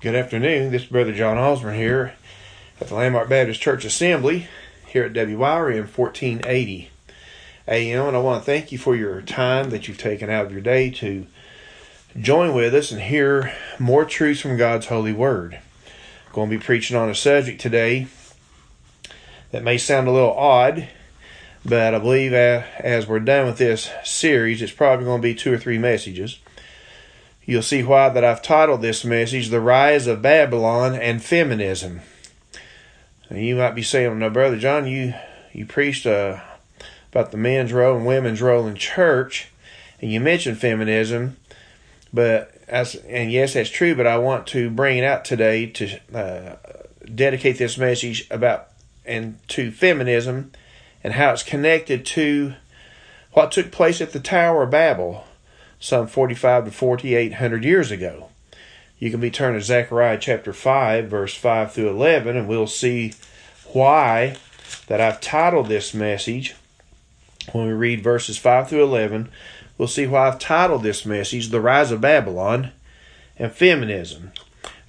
Good afternoon. This is Brother John Osborne here at the Landmark Baptist Church Assembly here at WYRN 1480 AM. And I want to thank you for your time that you've taken out of your day to join with us and hear more truths from God's holy word. I'm going to be preaching on a subject today that may sound a little odd, but I believe as we're done with this series, it's probably going to be two or three messages you'll see why that I've titled this message The Rise of Babylon and Feminism. And you might be saying, "No, brother John, you you preached uh, about the men's role and women's role in church, and you mentioned feminism, but as and yes, that's true. But I want to bring it out today to uh, dedicate this message about and to feminism and how it's connected to what took place at the Tower of Babel some 45 to 4800 years ago. You can be turned to Zechariah chapter 5, verse 5 through 11, and we'll see why that I've titled this message. When we read verses 5 through 11, we'll see why I've titled this message The Rise of Babylon and Feminism.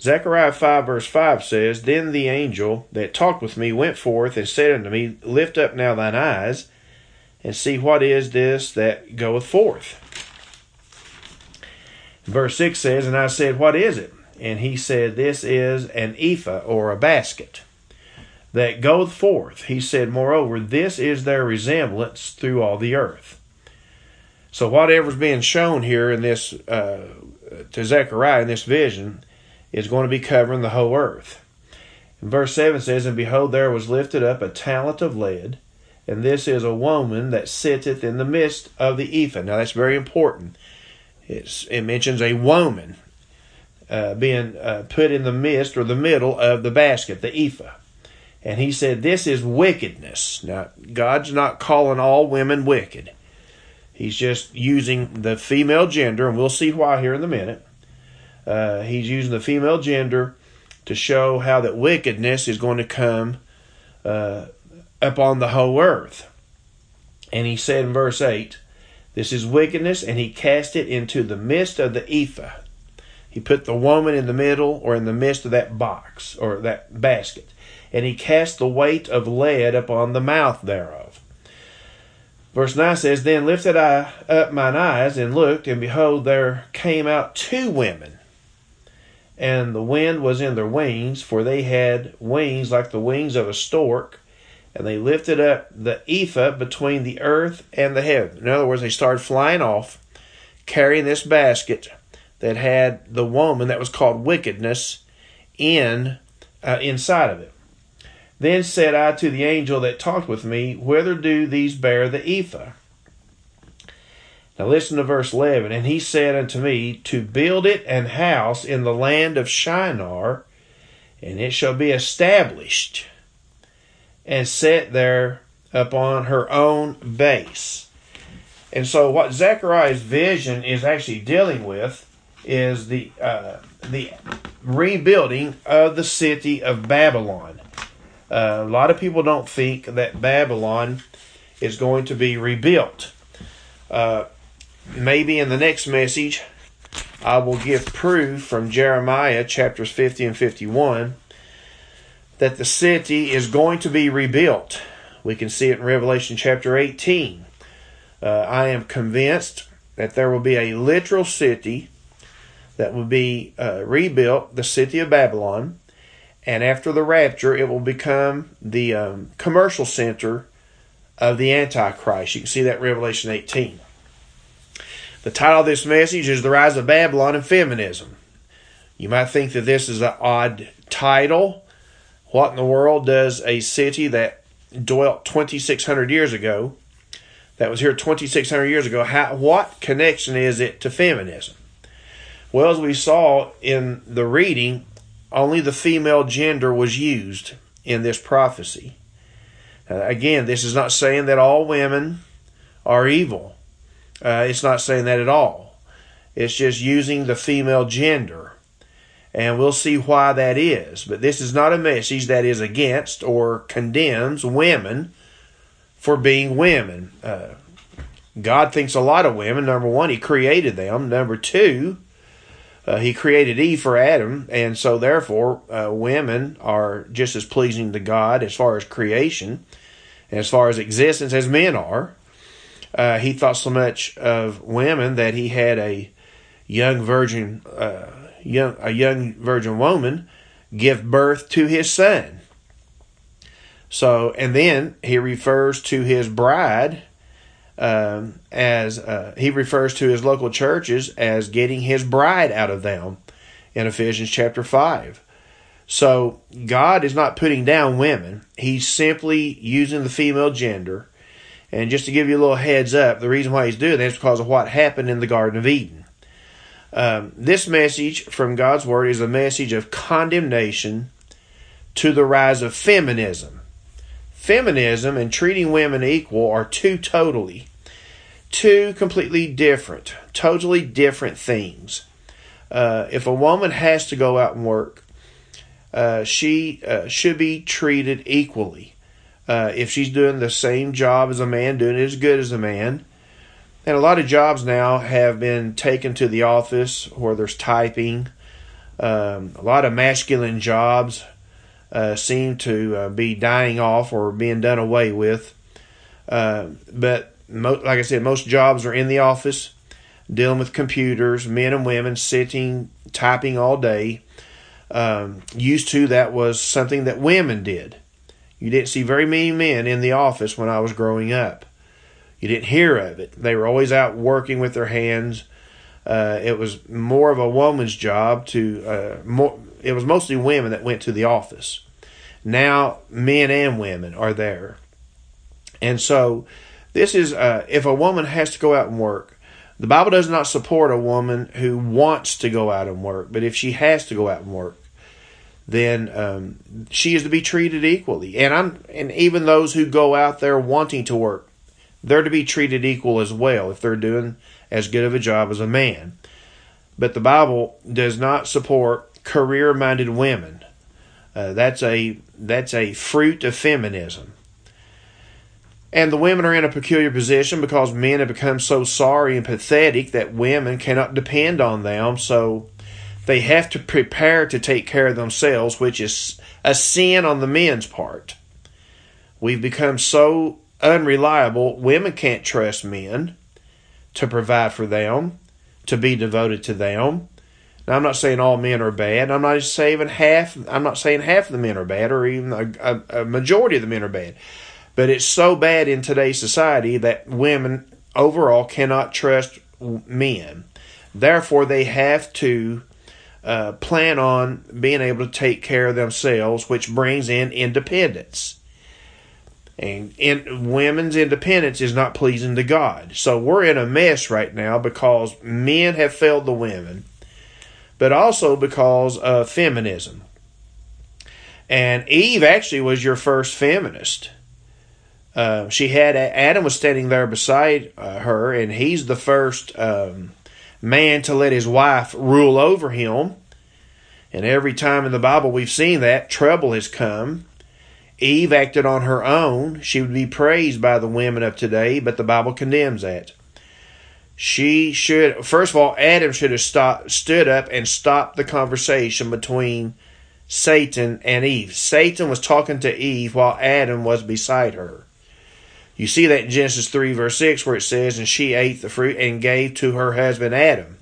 Zechariah 5, verse 5 says, Then the angel that talked with me went forth and said unto me, Lift up now thine eyes, and see what is this that goeth forth. Verse 6 says, And I said, What is it? And he said, This is an ephah or a basket that goeth forth. He said, Moreover, this is their resemblance through all the earth. So, whatever's being shown here in this, uh, to Zechariah in this vision, is going to be covering the whole earth. And verse 7 says, And behold, there was lifted up a talent of lead, and this is a woman that sitteth in the midst of the ephah. Now, that's very important it's, it mentions a woman uh, being uh, put in the midst or the middle of the basket, the ephah. And he said, This is wickedness. Now, God's not calling all women wicked. He's just using the female gender, and we'll see why here in a minute. Uh, he's using the female gender to show how that wickedness is going to come uh, upon the whole earth. And he said in verse 8, this is wickedness, and he cast it into the midst of the ephah. He put the woman in the middle or in the midst of that box or that basket, and he cast the weight of lead upon the mouth thereof. Verse 9 says, Then lifted I up mine eyes and looked, and behold, there came out two women. And the wind was in their wings, for they had wings like the wings of a stork, and they lifted up the ephah between the earth and the heaven. In other words, they started flying off, carrying this basket that had the woman that was called wickedness in uh, inside of it. Then said I to the angel that talked with me, Whither do these bear the ephah? Now listen to verse 11. And he said unto me, To build it an house in the land of Shinar, and it shall be established and set there upon her own base. And so, what Zechariah's vision is actually dealing with is the uh, the rebuilding of the city of Babylon. Uh, a lot of people don't think that Babylon is going to be rebuilt. Uh, maybe in the next message, I will give proof from Jeremiah chapters 50 and 51 that the city is going to be rebuilt. We can see it in Revelation chapter 18. Uh, I am convinced that there will be a literal city that will be uh, rebuilt, the city of Babylon, and after the rapture, it will become the um, commercial center of the Antichrist. You can see that Revelation 18. The title of this message is The Rise of Babylon and Feminism. You might think that this is an odd title what in the world does a city that dwelt 2,600 years ago, that was here 2,600 years ago, how, what connection is it to feminism? Well, as we saw in the reading, only the female gender was used in this prophecy. Uh, again, this is not saying that all women are evil. Uh, it's not saying that at all. It's just using the female gender and we'll see why that is. But this is not a message that is against or condemns women for being women. Uh, God thinks a lot of women. Number one, He created them. Number two, uh, he created Eve for Adam, and so therefore uh, women are just as pleasing to God as far as creation, as far as existence as men are. Uh, he thought so much of women that he had a young virgin, uh, young a young virgin woman, give birth to his son. So, and then he refers to his bride um, as uh, he refers to his local churches as getting his bride out of them in Ephesians chapter 5. So God is not putting down women, He's simply using the female gender. And just to give you a little heads up, the reason why He's doing that is because of what happened in the Garden of Eden. Um, this message from God's Word is a message of condemnation to the rise of feminism. Feminism and treating women equal are two totally two completely different, totally different things. Uh, if a woman has to go out and work, uh, she uh, should be treated equally. Uh, if she's doing the same job as a man, doing it as good as a man, and a lot of jobs now have been taken to the office where there's typing. Um, a lot of masculine jobs uh, seem to uh, be dying off or being done away with. but like I said, most jobs are in the office, dealing with computers, men and women sitting, typing all day. Um, used to that was something that women did. You didn't see very many men in the office when I was growing up. You didn't hear of it. They were always out working with their hands. Uh, it was more of a woman's job to uh, more. It was mostly women that went to the office. Now men and women are there, and so this is uh, if a woman has to go out and work. The Bible does not support a woman who wants to go out and work, but if she has to go out and work, then um, she is to be treated equally. And I'm and even those who go out there wanting to work, they're to be treated equal as well if they're doing as good of a job as a man. But the Bible does not support career-minded women. Uh, that's a that's a fruit of feminism. And the women are in a peculiar position because men have become so sorry and pathetic that women cannot depend on them. So they have to prepare to take care of themselves, which is a sin on the men's part. We've become so unreliable, women can't trust men to provide for them, to be devoted to them. Now, I'm not saying all men are bad. I'm not saying half. I'm not saying half of the men are bad, or even a, a, a majority of the men are bad. But it's so bad in today's society that women overall cannot trust men. Therefore, they have to uh, plan on being able to take care of themselves, which brings in independence. And women's independence is not pleasing to God. So we're in a mess right now because men have failed the women, but also because of feminism. And Eve actually was your first feminist. Uh, she had Adam was standing there beside uh, her, and he's the first um, man to let his wife rule over him. And every time in the Bible we've seen that trouble has come. Eve acted on her own. She would be praised by the women of today, but the Bible condemns that. She should, first of all, Adam should have stopped, stood up and stopped the conversation between Satan and Eve. Satan was talking to Eve while Adam was beside her. You see that in Genesis 3, verse 6, where it says, And she ate the fruit and gave to her husband Adam.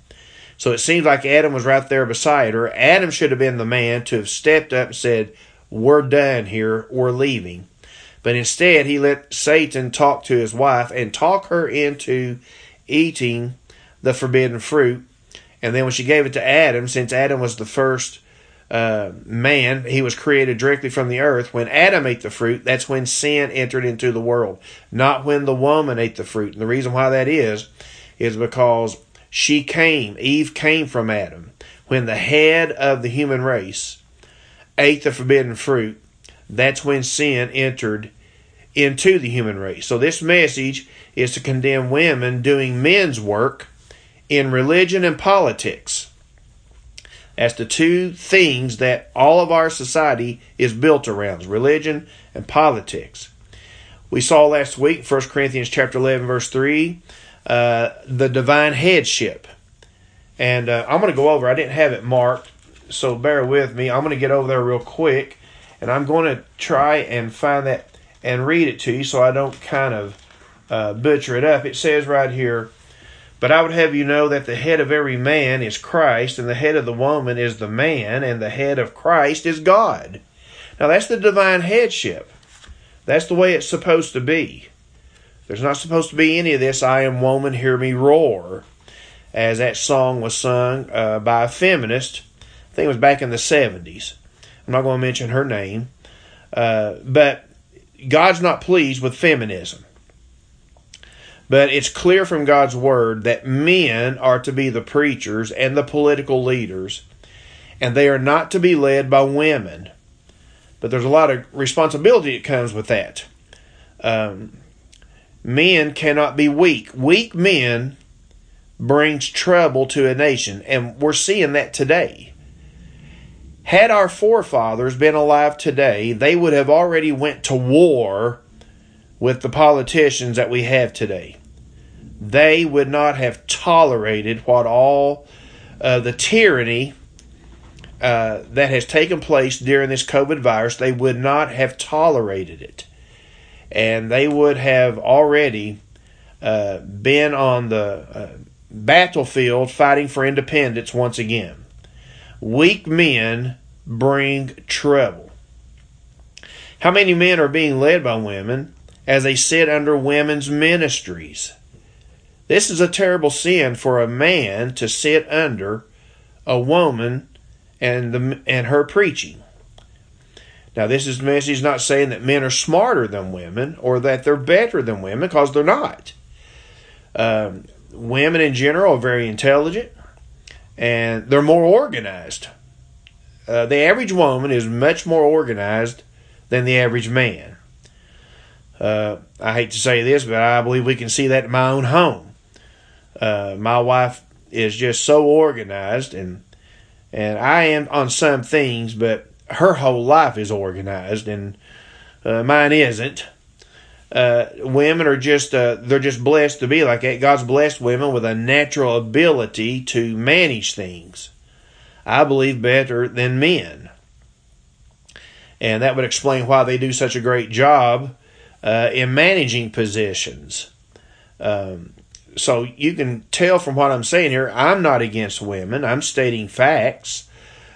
So it seems like Adam was right there beside her. Adam should have been the man to have stepped up and said, We're done here, we're leaving. But instead, he let Satan talk to his wife and talk her into eating the forbidden fruit. And then when she gave it to Adam, since Adam was the first uh, man, he was created directly from the earth. When Adam ate the fruit, that's when sin entered into the world, not when the woman ate the fruit. And the reason why that is, is because she came, Eve came from Adam. When the head of the human race ate the forbidden fruit, that's when sin entered into the human race. So this message is to condemn women doing men's work in religion and politics as the two things that all of our society is built around religion and politics. We saw last week, 1 Corinthians chapter 11, verse 3, uh, the divine headship. And uh, I'm going to go over, I didn't have it marked, so bear with me. I'm going to get over there real quick, and I'm going to try and find that and read it to you so I don't kind of uh, butcher it up. It says right here, But I would have you know that the head of every man is Christ, and the head of the woman is the man, and the head of Christ is God. Now that's the divine headship. That's the way it's supposed to be. There's not supposed to be any of this, I am woman, hear me roar, as that song was sung uh, by a feminist. Think it was back in the 70s. I'm not going to mention her name. Uh, but God's not pleased with feminism. But it's clear from God's word that men are to be the preachers and the political leaders, and they are not to be led by women. But there's a lot of responsibility that comes with that. Um, men cannot be weak. Weak men brings trouble to a nation, and we're seeing that today. Had our forefathers been alive today, they would have already went to war with the politicians that we have today. They would not have tolerated what all uh, the tyranny uh, that has taken place during this COVID virus, they would not have tolerated it. And they would have already uh, been on the uh, battlefield fighting for independence once again. Weak men bring trouble. How many men are being led by women as they sit under women's ministries? This is a terrible sin for a man to sit under a woman and the and her preaching. Now, this is message not saying that men are smarter than women or that they're better than women, because they're not. Um, women in general are very intelligent and they're more organized. Uh, the average woman is much more organized than the average man. Uh, I hate to say this, but I believe we can see that in my own home. Uh, my wife is just so organized and and I am on some things, but her whole life is organized, and uh, mine isn't. Uh, women are just uh, they're just blessed to be like that. God's blessed women with a natural ability to manage things. I believe better than men, and that would explain why they do such a great job uh, in managing positions. Um, so you can tell from what I'm saying here, I'm not against women. I'm stating facts.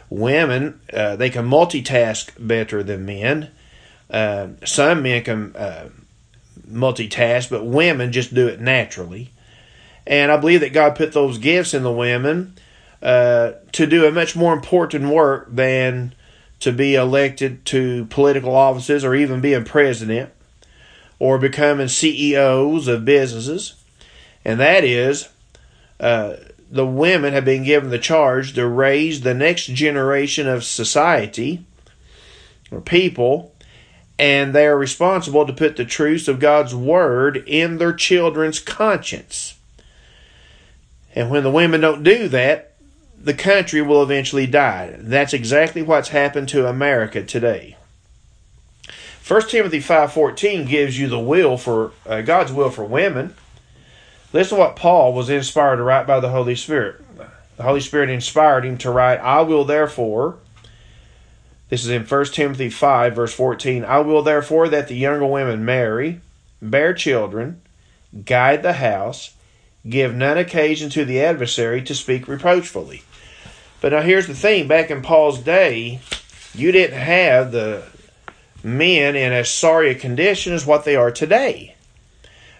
Women, uh, they can multitask better than men. Uh, some men can uh, multitask, but women just do it naturally. And I believe that God put those gifts in the women uh, to do a much more important work than to be elected to political offices or even being president or becoming CEOs of businesses and that is uh, the women have been given the charge to raise the next generation of society or people, and they are responsible to put the truths of God's word in their children's conscience. And when the women don't do that, the country will eventually die. That's exactly what's happened to America today. 1 Timothy 5:14 gives you the will for uh, God's will for women. Listen to what Paul was inspired to write by the Holy Spirit. The Holy Spirit inspired him to write, I will therefore, this is in 1 Timothy 5, verse 14, I will therefore that the younger women marry, bear children, guide the house, give none occasion to the adversary to speak reproachfully. But now here's the thing back in Paul's day, you didn't have the men in as sorry a condition as what they are today.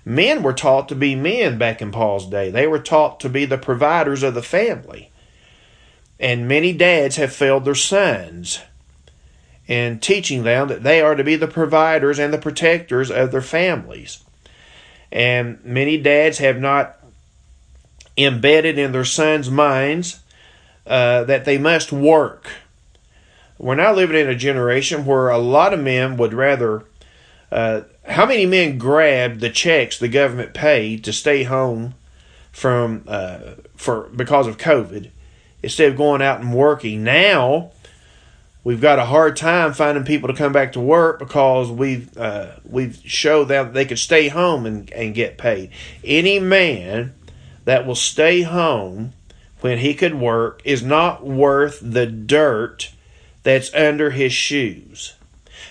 Men were taught to be men back in Paul's day. They were taught to be the providers of the family. And many dads have failed their sons in teaching them that they are to be the providers and the protectors of their families. And many dads have not embedded in their sons' minds uh, that they must work. We're now living in a generation where a lot of men would rather uh, how many men grabbed the checks the government paid to stay home from uh, for because of COVID instead of going out and working? Now we've got a hard time finding people to come back to work because we've uh, we've showed them they could stay home and, and get paid. Any man that will stay home when he could work is not worth the dirt that's under his shoes.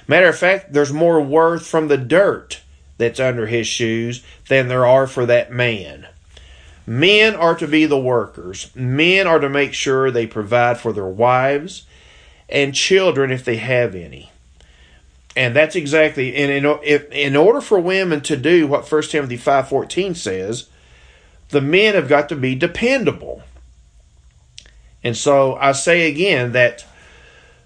Matter of fact, there's more worth from the dirt that's under his shoes than there are for that man. Men are to be the workers. Men are to make sure they provide for their wives and children if they have any. And that's exactly and in, if, in order for women to do what 1 Timothy 5:14 says, the men have got to be dependable. And so I say again that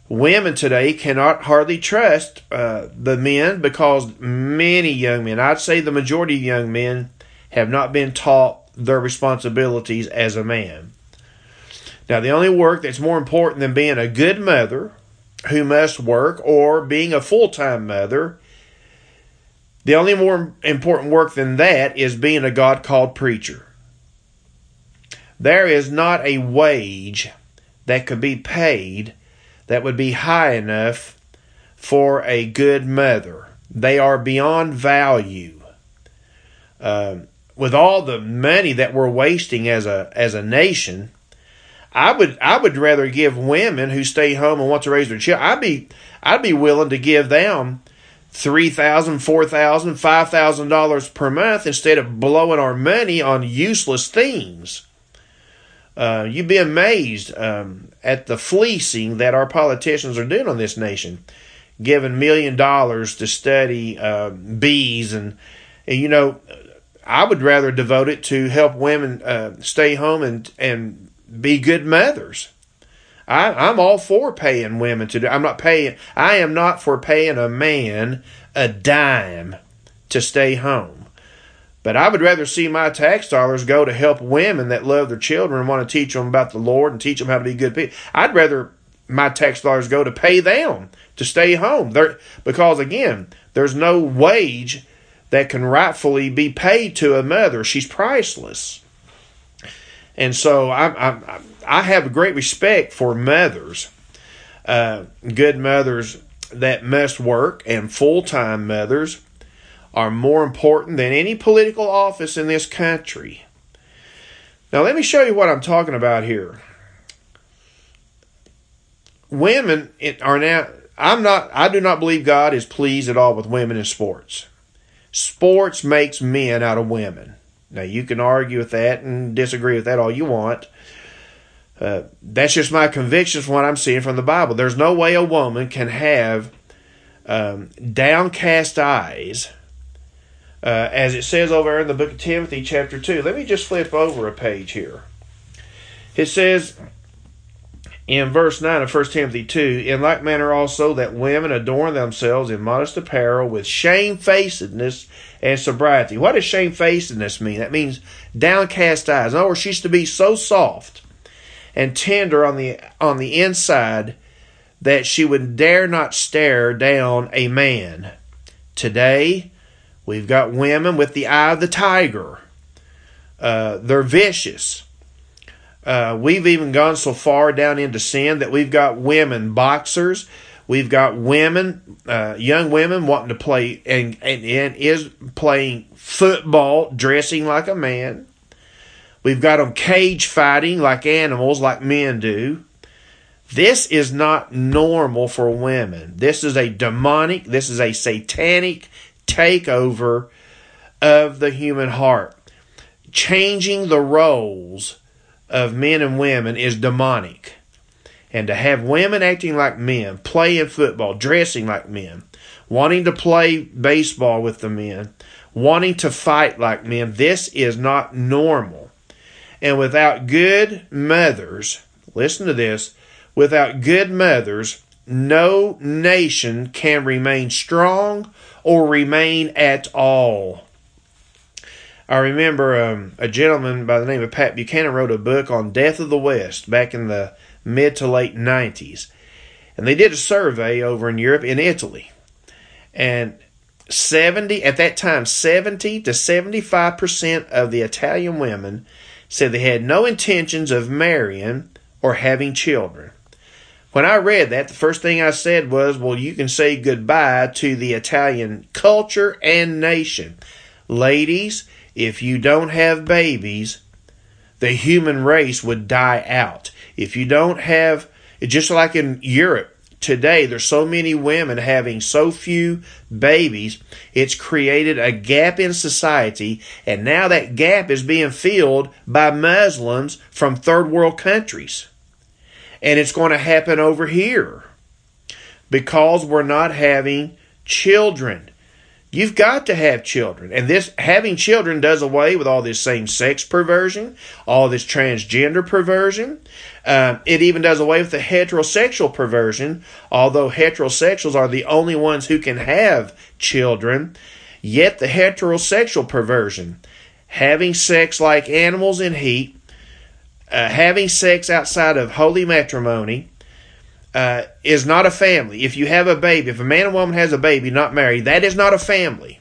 women today cannot hardly trust uh, the men because many young men, I'd say the majority of young men, have not been taught their responsibilities as a man. Now, the only work that's more important than being a good mother who must work or being a full time mother, the only more important work than that is being a God called preacher. There is not a wage that could be paid that would be high enough for a good mother. They are beyond value. Uh, with all the money that we're wasting as a as a nation, I would I would rather give women who stay home and want to raise their children. I'd be I'd be willing to give them three thousand, four thousand, five thousand dollars per month instead of blowing our money on useless things. Uh, you'd be amazed um, at the fleecing that our politicians are doing on this nation, giving million dollars to study uh, bees and, and, you know, I would rather devote it to help women uh, stay home and and be good mothers. I, I'm all for paying women to do. I'm not paying. I am not for paying a man a dime to stay home. But I would rather see my tax dollars go to help women that love their children and want to teach them about the Lord and teach them how to be good people. I'd rather my tax dollars go to pay them to stay home. Because again, there's no wage that can rightfully be paid to a mother. She's priceless. And so I, I, I have great respect for mothers, uh, good mothers that must work, and full time mothers are more important than any political office in this country. Now, let me show you what I'm talking about here. Women are now, I'm not, I do not believe God is pleased at all with women in sports. Sports makes men out of women. Now, you can argue with that and disagree with that all you want. Uh, that's just my convictions from what I'm seeing from the Bible. There's no way a woman can have um, downcast eyes uh, as it says over in the book of Timothy, chapter 2. Let me just flip over a page here. It says in verse 9 of 1 Timothy 2 In like manner also that women adorn themselves in modest apparel with shamefacedness and sobriety. What does shamefacedness mean? That means downcast eyes. In other words, she's to be so soft and tender on the on the inside that she would dare not stare down a man. Today, We've got women with the eye of the tiger. Uh, they're vicious. Uh, we've even gone so far down into sin that we've got women boxers. We've got women, uh, young women wanting to play and, and, and is playing football, dressing like a man. We've got them cage fighting like animals, like men do. This is not normal for women. This is a demonic, this is a satanic takeover of the human heart. Changing the roles of men and women is demonic. And to have women acting like men, playing football, dressing like men, wanting to play baseball with the men, wanting to fight like men, this is not normal. And without good mothers, listen to this, without good mothers, no nation can remain strong or remain at all. I remember um, a gentleman by the name of Pat Buchanan wrote a book on Death of the West back in the mid to late 90s. And they did a survey over in Europe, in Italy. And 70, at that time, 70 to 75% of the Italian women said they had no intentions of marrying or having children. When I read that, the first thing I said was, well, you can say goodbye to the Italian culture and nation. Ladies, if you don't have babies, the human race would die out. If you don't have, just like in Europe, today there's so many women having so few babies it's created a gap in society and now that gap is being filled by muslims from third world countries and it's going to happen over here because we're not having children You've got to have children. And this having children does away with all this same sex perversion, all this transgender perversion. Um, it even does away with the heterosexual perversion, although heterosexuals are the only ones who can have children. Yet the heterosexual perversion, having sex like animals in heat, uh, having sex outside of holy matrimony, uh, is not a family. If you have a baby, if a man and woman has a baby, not married, that is not a family.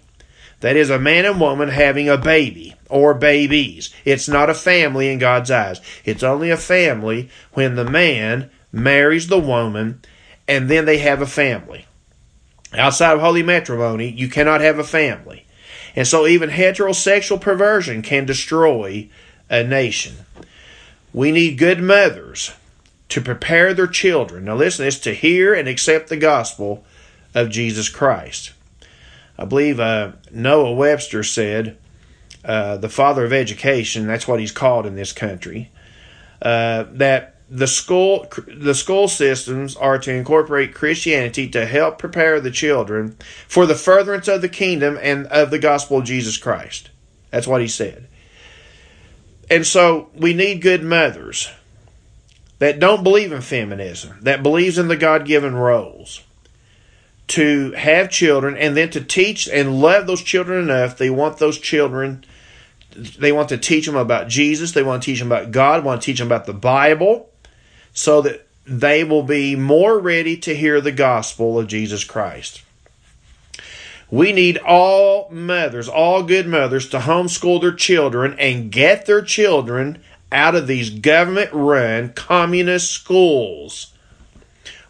That is a man and woman having a baby or babies. It's not a family in God's eyes. It's only a family when the man marries the woman and then they have a family. Outside of holy matrimony, you cannot have a family. And so even heterosexual perversion can destroy a nation. We need good mothers to prepare their children. Now, listen, it's to hear and accept the gospel of Jesus Christ. I believe uh, Noah Webster said, uh, the father of education, that's what he's called in this country, uh, that the school the school systems are to incorporate Christianity to help prepare the children for the furtherance of the kingdom and of the gospel of Jesus Christ. That's what he said. And so we need good mothers that don't believe in feminism, that believes in the God given roles, to have children and then to teach and love those children enough. They want those children, they want to teach them about Jesus, they want to teach them about God, want to teach them about the Bible, so that they will be more ready to hear the gospel of Jesus Christ. We need all mothers, all good mothers, to homeschool their children and get their children out of these government run communist schools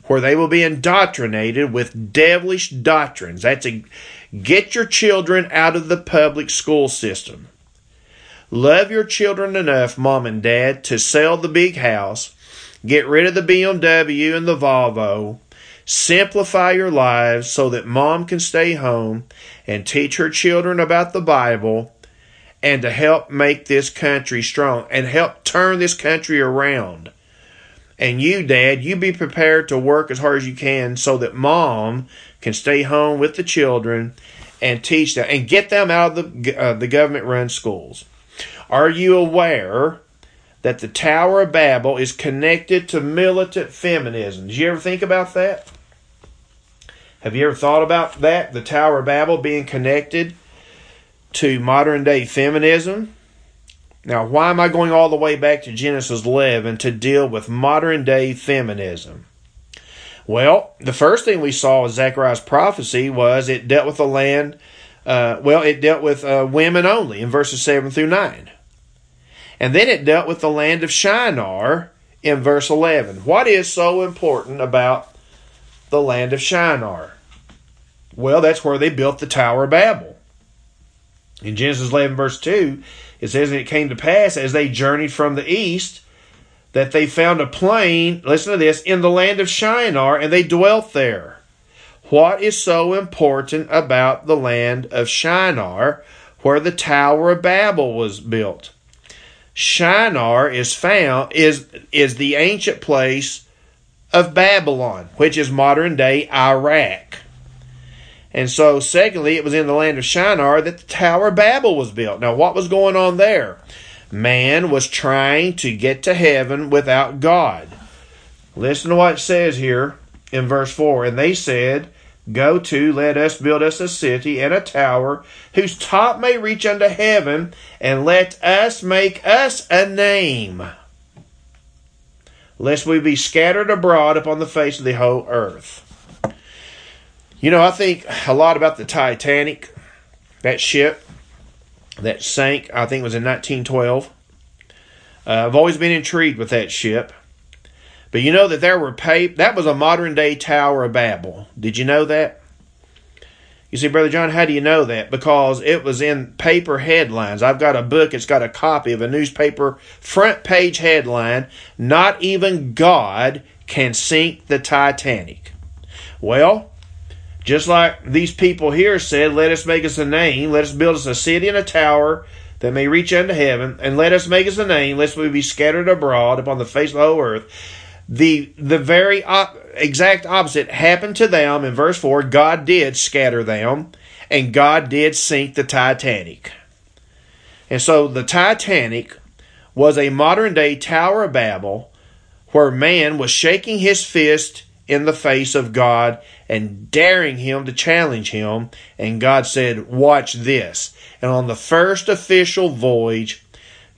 where they will be indoctrinated with devilish doctrines. That's a get your children out of the public school system. Love your children enough, mom and dad, to sell the big house, get rid of the BMW and the Volvo, simplify your lives so that mom can stay home and teach her children about the Bible and to help make this country strong and help turn this country around. And you, Dad, you be prepared to work as hard as you can so that mom can stay home with the children and teach them and get them out of the, uh, the government run schools. Are you aware that the Tower of Babel is connected to militant feminism? Did you ever think about that? Have you ever thought about that? The Tower of Babel being connected to modern day feminism. Now, why am I going all the way back to Genesis 11 to deal with modern day feminism? Well, the first thing we saw in Zechariah's prophecy was it dealt with the land, uh, well, it dealt with uh, women only in verses 7 through 9. And then it dealt with the land of Shinar in verse 11. What is so important about the land of Shinar? Well, that's where they built the Tower of Babel. In Genesis 11, verse 2, it says, And it came to pass as they journeyed from the east that they found a plain, listen to this, in the land of Shinar, and they dwelt there. What is so important about the land of Shinar, where the Tower of Babel was built? Shinar is found is is the ancient place of Babylon, which is modern day Iraq. And so, secondly, it was in the land of Shinar that the Tower of Babel was built. Now, what was going on there? Man was trying to get to heaven without God. Listen to what it says here in verse 4. And they said, Go to, let us build us a city and a tower whose top may reach unto heaven, and let us make us a name, lest we be scattered abroad upon the face of the whole earth. You know, I think a lot about the Titanic, that ship that sank, I think it was in 1912. Uh, I've always been intrigued with that ship. But you know that there were that was a modern day Tower of Babel. Did you know that? You see, Brother John, how do you know that? Because it was in paper headlines. I've got a book, it's got a copy of a newspaper front page headline Not even God can sink the Titanic. Well, just like these people here said, let us make us a name, let us build us a city and a tower that may reach unto heaven, and let us make us a name, lest we be scattered abroad upon the face of the whole earth. The the very op- exact opposite happened to them in verse 4. God did scatter them, and God did sink the Titanic. And so the Titanic was a modern day Tower of Babel where man was shaking his fist in the face of God and daring him to challenge him. And God said, Watch this. And on the first official voyage,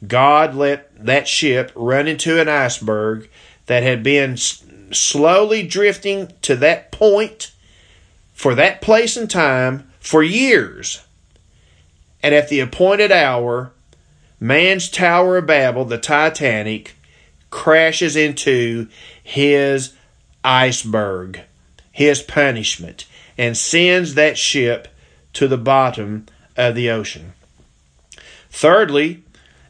God let that ship run into an iceberg that had been slowly drifting to that point for that place and time for years. And at the appointed hour, man's Tower of Babel, the Titanic, crashes into his iceberg, his punishment, and sends that ship to the bottom of the ocean. Thirdly,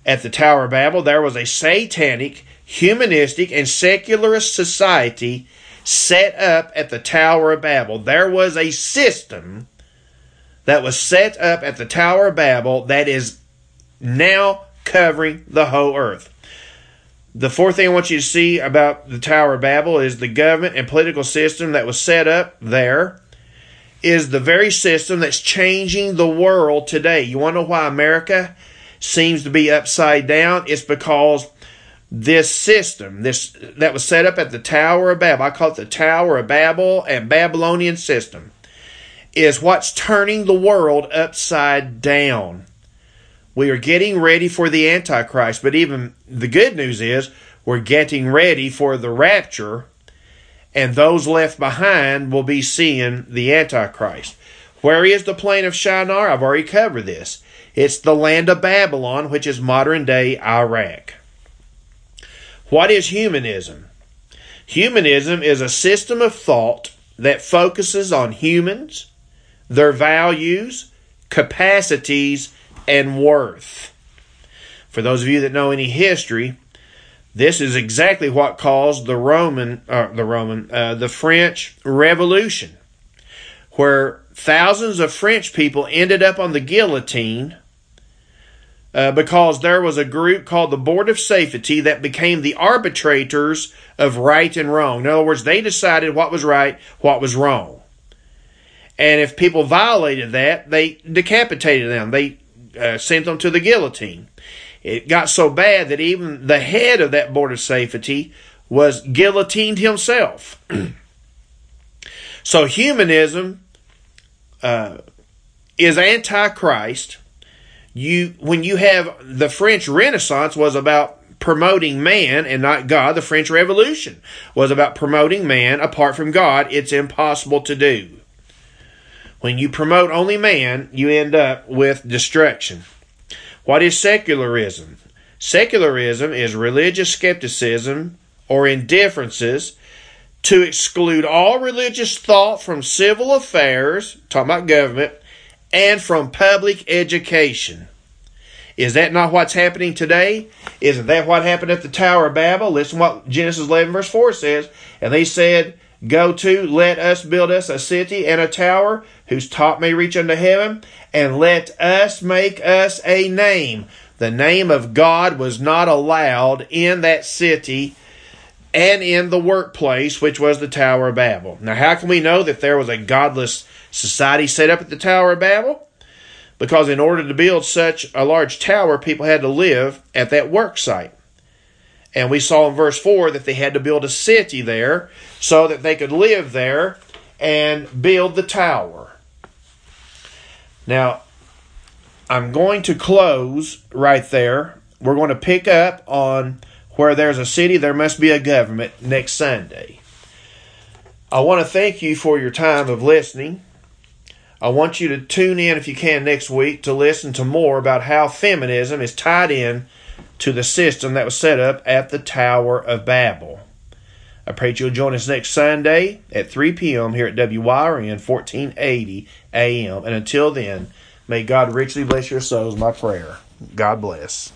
at the Tower of Babel, there was a satanic humanistic, and secularist society set up at the Tower of Babel. There was a system that was set up at the Tower of Babel that is now covering the whole earth. The fourth thing I want you to see about the Tower of Babel is the government and political system that was set up there is the very system that's changing the world today. You want to know why America seems to be upside down? It's because this system, this that was set up at the Tower of Babel, I call it the Tower of Babel and Babylonian system, is what's turning the world upside down. We are getting ready for the Antichrist, but even the good news is we're getting ready for the rapture, and those left behind will be seeing the Antichrist. Where is the plain of Shinar? I've already covered this. It's the land of Babylon, which is modern day Iraq. What is humanism? Humanism is a system of thought that focuses on humans, their values, capacities, and worth. For those of you that know any history, this is exactly what caused the Roman, uh, the Roman, uh, the French Revolution, where thousands of French people ended up on the guillotine uh, because there was a group called the Board of Safety that became the arbitrators of right and wrong. In other words, they decided what was right, what was wrong. And if people violated that, they decapitated them. They uh, sent them to the guillotine. It got so bad that even the head of that Board of Safety was guillotined himself. so humanism uh, is antichrist you when you have the French Renaissance was about promoting man and not God. The French Revolution was about promoting man apart from God. It's impossible to do. When you promote only man, you end up with destruction. What is secularism? Secularism is religious skepticism or indifferences to exclude all religious thought from civil affairs, talking about government, and from public education. Is that not what's happening today? Isn't that what happened at the Tower of Babel? Listen what Genesis 11 verse 4 says. And they said, Go to, let us build us a city and a tower whose top may reach unto heaven, and let us make us a name. The name of God was not allowed in that city and in the workplace, which was the Tower of Babel. Now, how can we know that there was a godless society set up at the Tower of Babel? Because in order to build such a large tower, people had to live at that work site. And we saw in verse 4 that they had to build a city there so that they could live there and build the tower. Now, I'm going to close right there. We're going to pick up on where there's a city, there must be a government next Sunday. I want to thank you for your time of listening. I want you to tune in if you can next week to listen to more about how feminism is tied in to the system that was set up at the Tower of Babel. I pray that you'll join us next Sunday at 3 p.m. here at WYRN 1480 AM. And until then, may God richly bless your souls, my prayer. God bless.